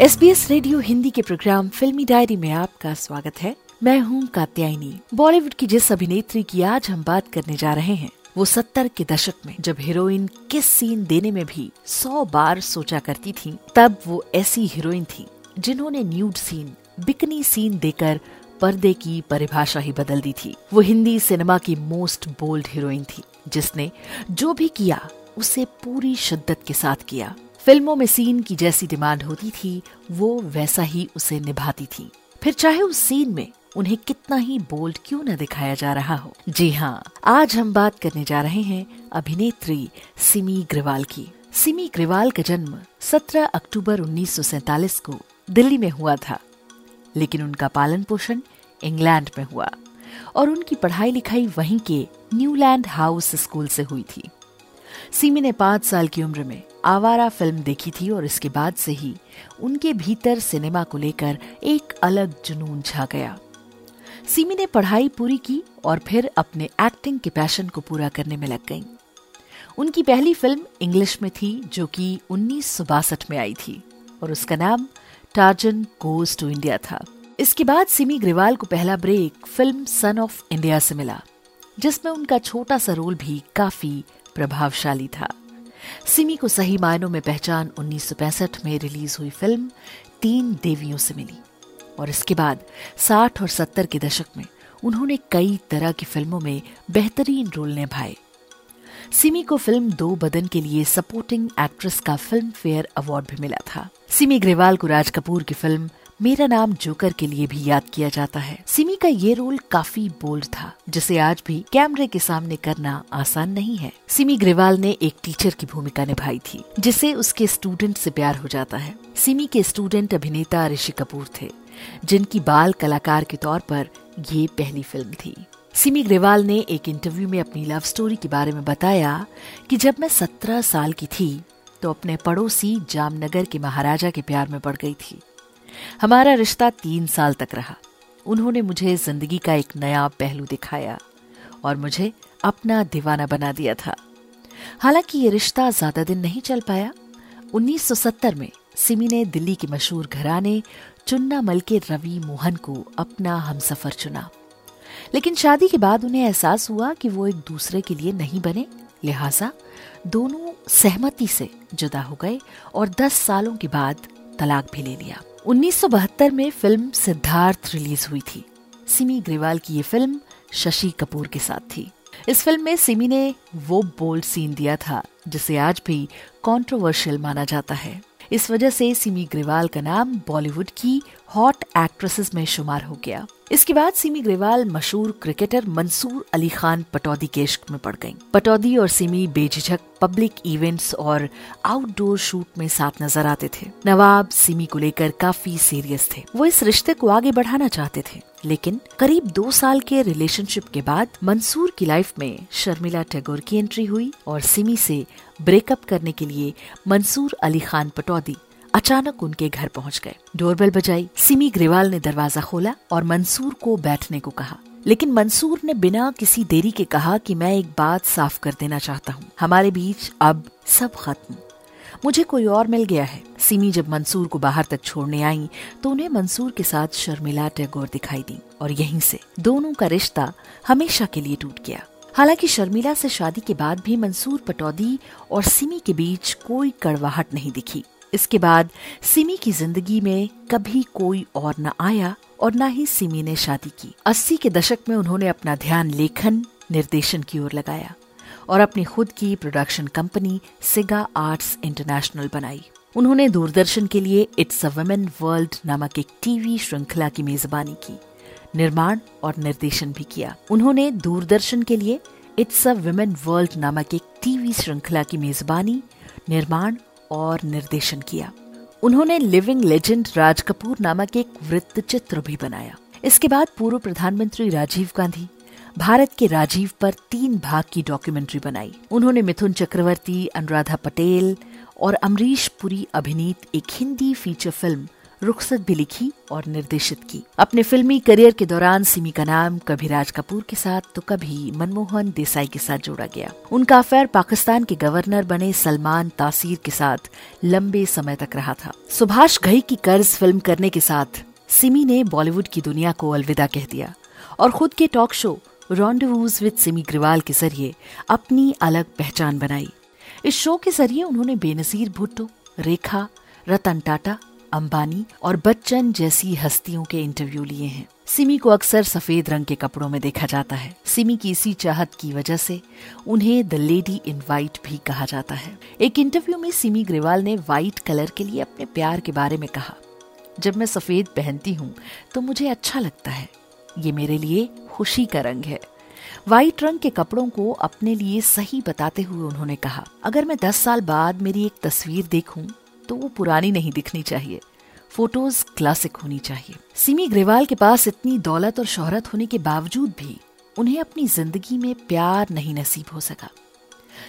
S B S radio Hindi के programme फिल्मी diary में आपका स्वागत है। मैं हूँ कात्यायनी। बॉलीवुड की जिस अभिनेत्री की आज हम बात करने जा रहे हैं, वो सत्तर के दशक में जब हीरोइन किस सीन देने में भी सौ बार सोचा करती थी, तब वो ऐसी हीरोइन थी, जिन्होंने न्यूड सीन बिकनी सीन देकर पर्दे की परिभाषा ही बदल दी थी। वो हिंदी सिनेमा की मोस्ट बोल्ड हीरोइन थी, जिसने जो भी किया, उसे पूरी शिद्दत के साथ किया। फ़िल्मों में सीन की जैसी डिमांड होती थी, वो वैसा ही उसे निभाती थी। फिर चाहे उस सीन में उन्हें कितना ही बोल्ड क्यों न दिखाया जा रहा हो। जी हाँ आज हम बात करने जा रहे हैं अभिनेत्री सिमी ग्रेवाल की। सिमी ग्रेवाल का जन्म 17 अक्टूबर 1947 को दिल्ली में हुआ था, लेकिन उनका पालन पोषण इंग्लैंड में हुआ और उनकी पढ़ाई लिखाई वहीं के न्यूलैंड हाउस स्कूल से हुई थी। सिमी ने पाँच साल की उम्र में आवारा फ़िल्म देखी थी और इसके बाद से ही उनके भीतर सिनेमा को लेकर एक अलग जुनून छा गया। सिमी ने पढ़ाई पूरी की और फिर अपने एक्टिंग के पैशन को पूरा करने में लग गईं। उनकी पहली फ़िल्म इंग्लिश में थी, जो कि उन्नीस में आई थी और उसका नाम टार्जन गोज टू इंडिया था। इसके बाद सिमी ग्रेवाल को पहला break film son of India से मिला, जिसमें उनका छोटा सा रोल भी काफ़ी प्रभावशाली था। सिमी को सही मायनों में पहचान 1965 में रिलीज़ हुई फ़िल्म तीन देवियों से मिली। और इसके बाद 60 और 70 के दशक में उन्होंने कई तरह की फ़िल्मों में बेहतरीन रोल निभाए। सिमी को फ़िल्म दो बदन के लिए सपोर्टिंग एक्ट्रेस का फ़िल्म फेयर अवार्ड भी मिला था। सिमी ग्रेवाल को राज कपूर की फ़िल्म मेरा नाम जोकर के लिए भी याद किया जाता है। सिमी का ये रोल काफ़ी बोल्ड था, जिसे आज भी कैमरे के सामने करना आसान नहीं है। सिमी ग्रेवाल ने एक टीचर की भूमिका निभाई थी, जिसे उसके स्टूडेंट से प्यार हो जाता है। सिमी के स्टूडेंट अभिनेता ऋषि कपूर थे, जिनकी बाल कलाकार के तौर पर ये पहली फ़िल्म थी। सिमी ग्रेवाल ने एक इंटरव्यू में अपनी लव स्टोरी के बारे में बताया कि जब मैं सत्रह साल की थी तो अपने पड़ोसी जामनगर के महाराजा के प्यार में पड़ गई थी। हमारा रिश्ता तीन साल तक रहा। उन्होंने मुझे ज़िंदगी का एक नया पहलू दिखाया और मुझे अपना दीवाना बना दिया था। हालाँकि ये रिश्ता ज़्यादा दिन नहीं चल पाया। 1970 में सिमी ने दिल्ली के मशहूर घराने चुन्ना मल के रवि मोहन को अपना हमसफर चुना। लेकिन शादी के बाद उन्हें एहसास हुआ कि वो एक दूसरे के लिए नहीं बने, लिहाजा दोनों सहमति से जुदा हो गए और 10 सालों के बाद तलाक भी ले लिया। 1972 में फ़िल्म सिद्धार्थ रिलीज़ हुई थी। सिमी ग्रेवाल की ये फ़िल्म शशि कपूर के साथ थी। इस फ़िल्म में सिमी ने वो बोल्ड सीन दिया था, जिसे आज भी कंट्रोवर्शियल माना जाता है। इस वजह से सिमी ग्रेवाल का नाम बॉलीवुड की हॉट एक्ट्रेसेस में शुमार हो गया। इसके बाद सिमी ग्रेवाल, मशहूर क्रिकेटर मंसूर अली खान पटौदी के इश्क में पड़ गईं। पटौदी और सिमी बेझिझक पब्लिक इवेंट्स और आउटडोर शूट में साथ नज़र आते थे। नवाब, सिमी को लेकर काफ़ी सीरियस थे। वो इस रिश्ते को आगे बढ़ाना चाहते थे। लेकिन करीब दो साल के रिलेशनशिप के बाद मंसूर की लाइफ में शर्मिला टैगोर की एंट्री हुई और सिमी से ब्रेकअप करने के लिए मंसूर अली खान पटौदी अचानक उनके घर पहुँच गए। डोरबेल बजाई, सिमी ग्रेवाल ने दरवाज़ा खोला और मंसूर को बैठने को कहा। लेकिन मंसूर ने बिना किसी देरी के कहा कि मैं एक बात साफ़ कर देना चाहता हूँ। हमारे बीच अब सब खत्म। मुझे कोई और मिल गया है। सिमी जब मंसूर को बाहर तक छोड़ने आई तो उन्हें मंसूर के साथ शर्मिला टैगोर दिखाई दी और यहीं से दोनों का रिश्ता हमेशा के लिए टूट गया। हालाँकि शर्मिला से शादी के बाद भी मंसूर, पटौदी और सिमी के बीच कोई कड़वाहट नहीं दिखी। इसके बाद सिमी की ज़िंदगी में कभी कोई और न आया और न ही सिमी ने शादी की। अस्सी के दशक में उन्होंने अपना ध्यान लेखन, निर्देशन की ओर लगाया और अपनी खुद की production company Siga arts international बनाई। उन्होंने दूरदर्शन के लिए इट्स अ वुमेन वर्ल्ड नामक एक टीवी श्रृंखला की मेजबानी की, निर्माण और निर्देशन भी किया। उन्होंने दूरदर्शन के लिए इट्स अ वुमेन वर्ल्ड नामक एक टीवी श्रृंखला की मेजबानी, निर्माण और निर्देशन किया। उन्होंने लिविंग लेजेंड राज कपूर नामक एक वृत्त चित्र भी बनाया। इसके बाद पूर्व प्रधानमंत्री राजीव गांधी, भारत के राजीव पर तीन भाग की डॉक्यूमेंट्री बनाई। उन्होंने मिथुन चक्रवर्ती, अनुराधा पटेल और अमरीश पुरी अभिनीत एक हिंदी फीचर फ़िल्म रुखसत भी लिखी और निर्देशित की। अपने फिल्मी करियर के दौरान सिमी का नाम कभी राज कपूर के साथ तो कभी मनमोहन देसाई के साथ जोड़ा गया। उनका अफेयर पाकिस्तान के गवर्नर बने सलमान तासीर के साथ लंबे समय तक रहा था। सुभाष घई की कर्ज फ़िल्म करने के साथ सिमी ने बॉलीवुड की दुनिया को अलविदा कह दिया और खुद के talk show rendezvous with Simi Grewal के ज़रिए अपनी अलग पहचान बनाई। इस शो के ज़रिए उन्होंने बेनजीर भुट्टो, रेखा, रतन टाटा अंबानी और बच्चन जैसी हस्तियों के इंटरव्यू लिए हैं। सिमी को अक्सर सफ़ेद रंग के कपड़ों में देखा जाता है। सिमी की इसी चाहत की वजह से उन्हें द लेडी इन वाइट भी कहा जाता है। एक इंटरव्यू में सिमी ग्रेवाल ने व्हाइट कलर के लिए अपने प्यार के बारे में कहा, जब मैं सफ़ेद पहनती हूँ तो मुझे अच्छा लगता है। ये मेरे लिए खुशी का रंग है। व्हाइट रंग के कपड़ों को अपने लिए सही बताते हुए उन्होंने कहा, अगर मैं दस साल बाद मेरी एक तस्वीर देखूँ तो वो पुरानी नहीं दिखनी चाहिए। फ़ोटोज़ क्लासिक होनी चाहिए। सिमी ग्रेवाल के पास इतनी दौलत और शोहरत होने के बावजूद भी उन्हें अपनी ज़िंदगी में प्यार नहीं नसीब हो सका।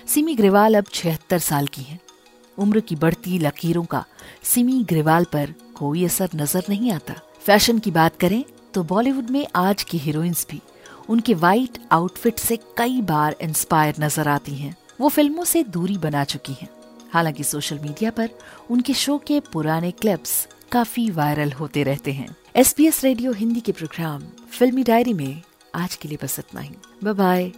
सिमी ग्रेवाल अब छिहत्तर साल की हैं। उम्र की बढ़ती लकीरों का सिमी ग्रेवाल पर कोई असर नज़र नहीं आता। फ़ैशन की बात करें तो बॉलीवुड में आज की हीरोइंस भी उनके वाइट आउटफिट से कई बार इंस्पायर नज़र आती हैं। वो फ़िल्मों से दूरी बना चुकी हैं। हालाँकि सोशल मीडिया पर उनके शो के पुराने क्लिप्स काफ़ी वायरल होते रहते हैं। एस रेडियो हिंदी के प्रोग्राम फिल्मी डायरी में आज के लिए बस इतना ही। बाय